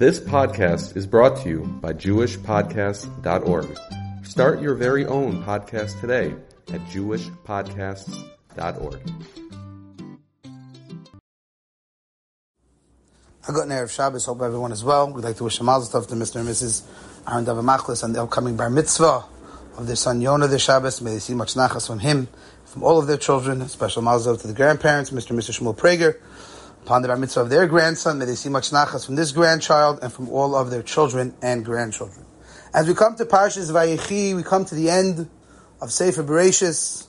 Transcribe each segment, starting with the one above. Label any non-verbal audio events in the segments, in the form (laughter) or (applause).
This podcast is brought to you by JewishPodcasts.org. Start your very own podcast today at JewishPodcasts.org. I got an Erev Shabbos. Hope everyone is well. We'd like to wish a mazel tov to Mr. and Mrs. Aaron David Machlis on the upcoming bar mitzvah of their son Yonah this Shabbos. May they see much nachas from him, from all of their children. A special mazel tov to the grandparents, Mr. and Mrs. Shmuel Prager. Upon the bar mitzvah of their grandson, may they see much nachas from this grandchild and from all of their children and grandchildren. As we come to Parshas Vayechi, we come to the end of Sefer Bereshis.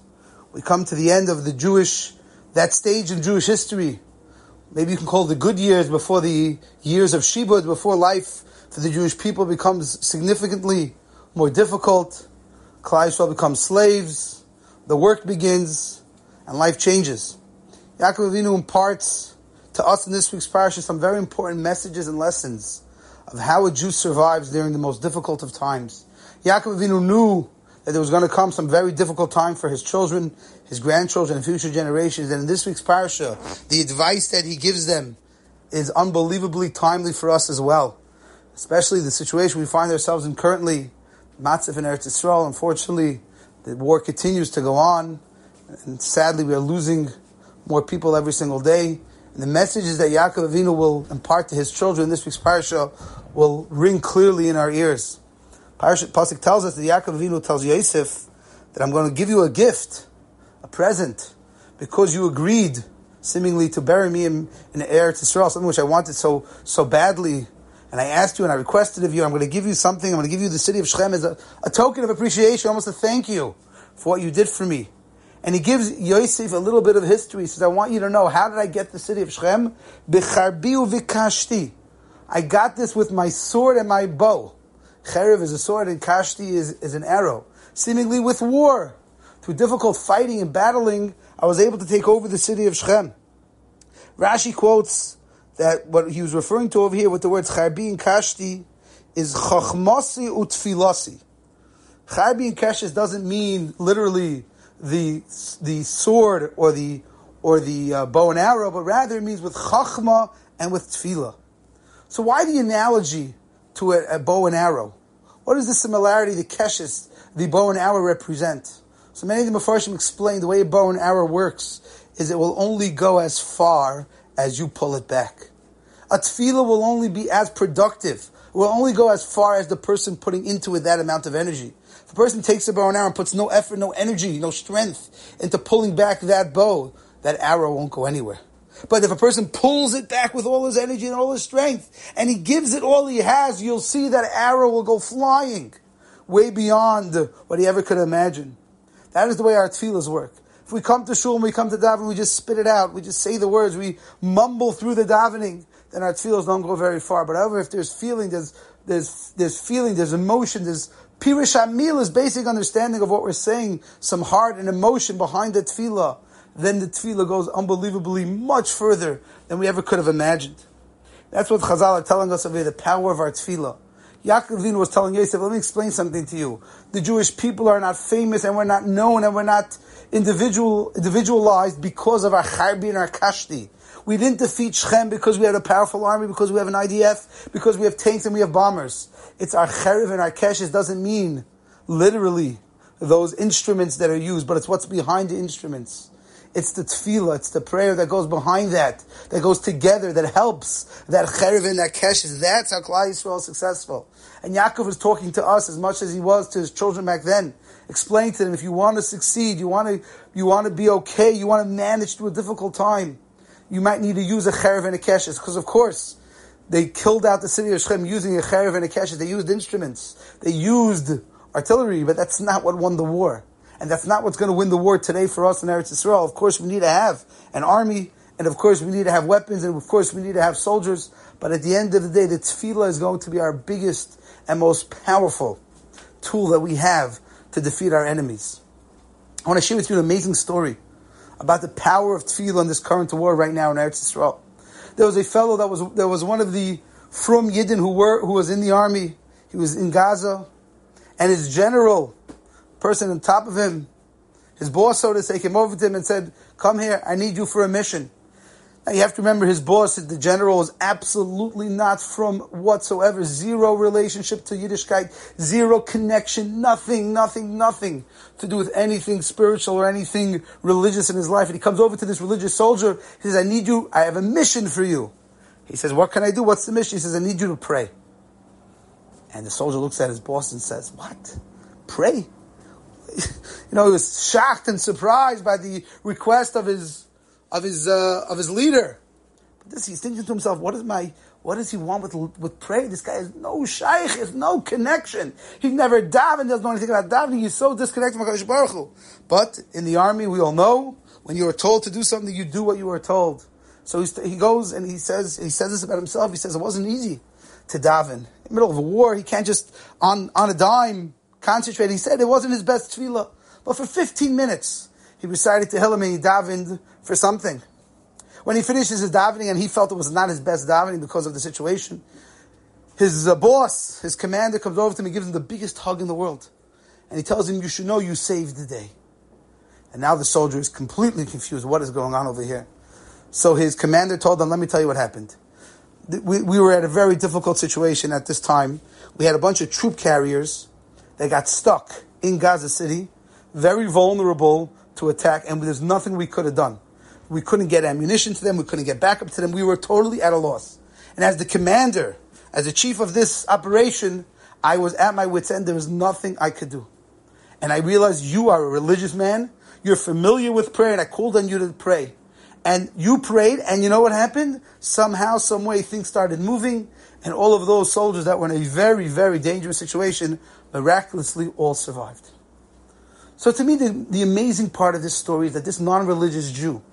We come to the end of the Jewish, that stage in Jewish history. Maybe you can call the good years before the years of Shibud, before life for the Jewish people becomes significantly more difficult. Klal Yisrael becomes slaves. The work begins, and life changes. Yaakov Avinu imparts to us in this week's parasha some very important messages and lessons of how a Jew survives during the most difficult of times. Yaakov Avinu knew that there was going to come some very difficult time for his children, his grandchildren, and future generations. And in this week's parasha, the advice that he gives them is unbelievably timely for us as well. Especially the situation we find ourselves in currently, matzav and Eretz Yisrael. Unfortunately, the war continues to go on, and sadly, we are losing more people every single day. The messages that Yaakov Avinu will impart to his children in this week's parasha will ring clearly in our ears. Parasha Pasuk tells us that Yaakov Avinu tells Yosef that I'm going to give you a gift, a present, because you agreed seemingly to bury me in, in Eretz Yisrael, something which I wanted so so badly. And I asked you and I requested of you, I'm going to give you something, I'm going to give you the city of Shechem as a, a token of appreciation, almost a thank you for what you did for me. And he gives Yosef a little bit of history. He says, I want you to know, how did I get the city of Shechem? Bicharbi uvikashti. I got this with my sword and my bow. Cherev is a sword and kashti is, is an arrow. Seemingly with war. Through difficult fighting and battling, I was able to take over the city of Shechem. Rashi quotes that what he was referring to over here with the words charbi and kashti is chachmasi utfilasi. Charbi and kashes doesn't mean literally the the sword or the or the uh, bow and arrow, but rather it means with chachma and with tefillah. So why the analogy to a, a bow and arrow? What is the similarity the keshes, the bow and arrow represent? So many of the Mepharshim explain the way a bow and arrow works is it will only go as far as you pull it back. A tefillah will only be as productive. Will only go as far as the person putting into it that amount of energy. A person takes a bow and arrow and puts no effort, no energy, no strength into pulling back that bow, that arrow won't go anywhere. But if a person pulls it back with all his energy and all his strength, and he gives it all he has, you'll see that arrow will go flying way beyond what he ever could imagine. That is the way our tefillahs work. If we come to shul and we come to daven, we just spit it out. We just say the words. We mumble through the davening. Then our tefillahs don't go very far. But however, if there's feeling, there's there's there's feeling, there's emotion, there's pirush hamilim basic understanding of what we're saying, some heart and emotion behind the tefillah. Then the tefillah goes unbelievably much further than we ever could have imagined. That's what Chazal are telling us of the power of our tefillah. Yaakov Avinu was telling Yosef, let me explain something to you. The Jewish people are not famous and we're not known and we're not individual, individualized because of our charbi and our kashti. We didn't defeat Shechem because we had a powerful army, because we have an IDF, because we have tanks and we have bombers. It's our cherev and our keshes doesn't mean literally those instruments that are used, but it's what's behind the instruments. It's the tefillah, it's the prayer that goes behind that, that goes together, that helps, that cherev and that keshes. That's how Klal Yisrael is successful. And Yaakov is talking to us as much as he was to his children back then. Explain to them, if you want to succeed, you want to, you want to be okay, you want to manage through a difficult time, you might need to use a cherev and a keshes, because of course, they killed out the city of Shechem using a cherev and a keshes. They used instruments. They used artillery, but that's not what won the war. And that's not what's going to win the war today for us in Eretz Yisrael. Of course, we need to have an army, and of course, we need to have weapons, and of course, we need to have soldiers. But at the end of the day, the tefillah is going to be our biggest and most powerful tool that we have to defeat our enemies. I want to share with you an amazing story about the power of tefillah in this current war right now in Eretz Yisrael. There was a fellow that was there was one of the frum Yidden who were who was in the army. He was in Gaza, and his general, person on top of him, his boss, so to say, came over to him and said, "Come here, I need you for a mission." Now you have to remember his boss, the general, is absolutely not frum whatsoever. Zero relationship to Yiddishkeit, zero connection, nothing, nothing, nothing to do with anything spiritual or anything religious in his life. And he comes over to this religious soldier. He says, I need you, I have a mission for you. He says, What can I do? What's the mission? He says, I need you to pray. And the soldier looks at his boss and says, What? Pray? (laughs) you know, he was shocked and surprised by the request of his of his uh, of his leader. But this, he's thinking to himself, what is my what does he want with with prayer? This guy has no shaykh, has no connection. He's never davened, doesn't know anything about davening. He's so disconnected from Hakadosh Baruch Hu. But in the army, we all know when you are told to do something, you do what you are told. So he goes and he says he says this about himself. He says it wasn't easy to daven in the middle of a war. He can't just on on a dime concentrate. He said it wasn't his best tefillah, but for 15 minutes he recited Tehillim and he davened for something. When he finishes his davening and he felt it was not his best davening because of the situation, his uh, boss, his commander comes over to him and gives him the biggest hug in the world. And he tells him, you should know you saved the day. And now the soldier is completely confused. What is going on over here? So his commander told him, let me tell you what happened. We, we were at a very difficult situation at this time. We had a bunch of troop carriers that got stuck in Gaza City, very vulnerable to attack, and there's nothing we could have done. We couldn't get ammunition to them, we couldn't get backup to them, we were totally at a loss. And as the commander, as the chief of this operation, I was at my wits' end, there was nothing I could do. And I realized you are a religious man, you're familiar with prayer, and I called on you to pray. And you prayed, and you know what happened? Somehow, some way, things started moving, and all of those soldiers that were in a very, very dangerous situation miraculously all survived. So to me, the, the amazing part of this story is that this non-religious Jew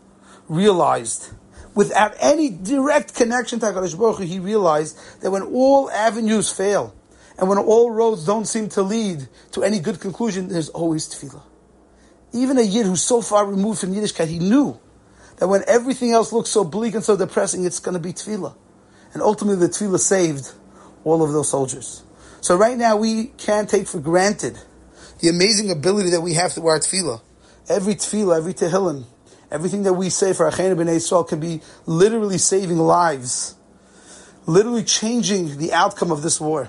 realized, without any direct connection to HaKadosh Baruch Hu, he realized that when all avenues fail, and when all roads don't seem to lead to any good conclusion, there's always tefillah. Even a Yid who's so far removed from Yiddishkeit, he knew that when everything else looks so bleak and so depressing, it's going to be tefillah. And ultimately, the tefillah saved all of those soldiers. So right now, we can't take for granted the amazing ability that we have through our tefillah. Every tefillah, every tehillim, everything that we say for Achenu B'nai Yisrael can be literally saving lives, literally changing the outcome of this war.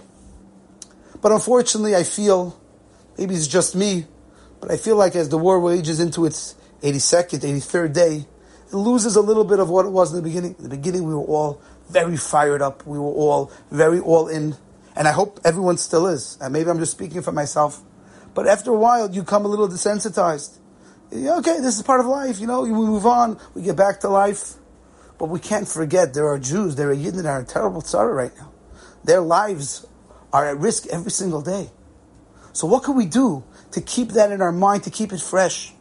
But unfortunately, I feel, maybe it's just me, but I feel like as the war wages into its 82nd, 83rd day, it loses a little bit of what it was in the beginning. In the beginning, we were all very fired up. We were all very all in. And I hope everyone still is. And maybe I'm just speaking for myself. But after a while, you come a little desensitized. Okay, this is part of life. You know, we move on. We get back to life. But we can't forget there are Jews, there are Yidden that are in terrible sorrow right now. Their lives are at risk every single day. So what can we do to keep that in our mind, to keep it fresh?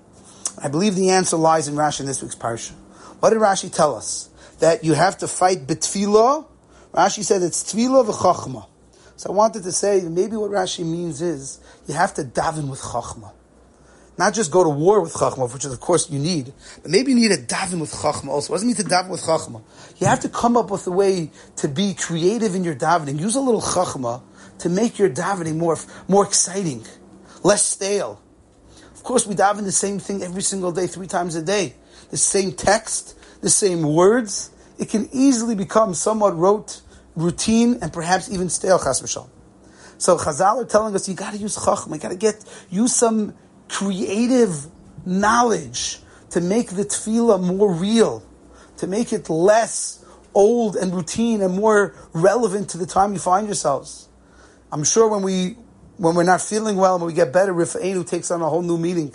I believe the answer lies in Rashi in this week's parsha. What did Rashi tell us? That you have to fight betfilo. Rashi said it's tefillah v'chachma. So I wanted to say maybe what Rashi means is you have to daven with chachma. Not just go to war with chachma, which is of course you need, but maybe you need to daven with chachma also. What does it mean to daven with chachma? You have to come up with a way to be creative in your davening. Use a little chachma to make your davening more, more exciting, less stale. Of course, we daven the same thing every single day, three times a day. The same text, the same words. It can easily become somewhat rote routine, and perhaps even stale chas. So Chazal are telling us you got to use chachma, you got to get use some creative knowledge to make the tefillah more real, to make it less old and routine and more relevant to the time you find yourselves. I'm sure when we when we're not feeling well and when we get better, Rifa'enu takes on a whole new meaning.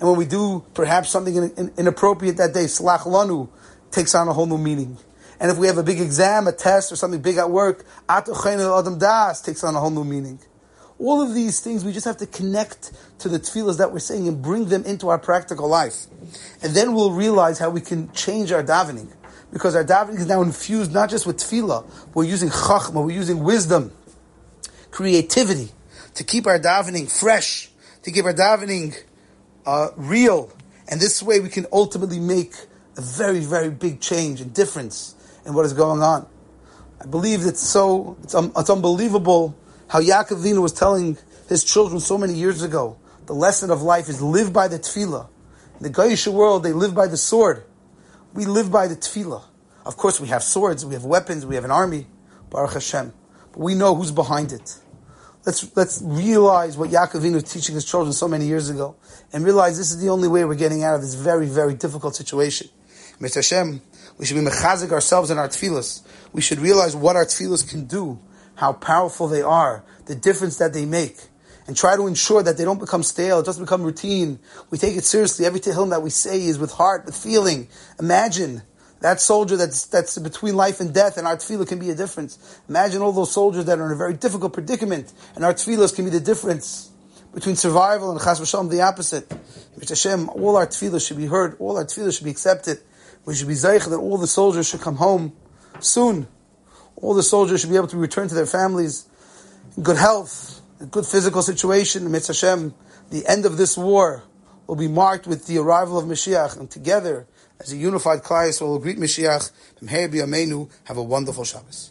And when we do perhaps something inappropriate that day, Slach Lanu takes on a whole new meaning. And if we have a big exam, a test, or something big at work, Adam Das takes on a whole new meaning. All of these things, we just have to connect to the tefillahs that we're saying and bring them into our practical life. And then we'll realize how we can change our davening. Because our davening is now infused not just with tefillah, we're using chachma, we're using wisdom, creativity, to keep our davening fresh, to keep our davening uh, real. And this way we can ultimately make a very, very big change and difference in what is going on. I believe it's so, it's, um, it's unbelievable how Yaakov Avinu was telling his children so many years ago. The lesson of life is live by the tefillah. In the Goyish world, they live by the sword. We live by the tefillah. Of course, we have swords, we have weapons, we have an army, Baruch Hashem. But we know who's behind it. Let's, let's realize what Yaakov was teaching his children so many years ago and realize this is the only way we're getting out of this very, very difficult situation. Mirtzeh Hashem, we should be mechazik ourselves in our tefillas. We should realize what our tefillas can do, how powerful they are, the difference that they make, and try to ensure that they don't become stale, it doesn't become routine. We take it seriously. Every tehillim that we say is with heart, with feeling. Imagine that soldier that's, that's between life and death, and our tefillah can be a difference. Imagine all those soldiers that are in a very difficult predicament, and our tefillahs can be the difference between survival and chas v'shalom, the opposite. Hashem, all our tefillahs should be heard, all our tefillahs should be accepted. We should be zeich that all the soldiers should come home soon. All the soldiers should be able to return to their families in good health, in good physical situation. Mirtzeh Hashem, the end of this war will be marked with the arrival of Mashiach, and together, as a unified class, we'll greet Mashiach. Have a wonderful Shabbos.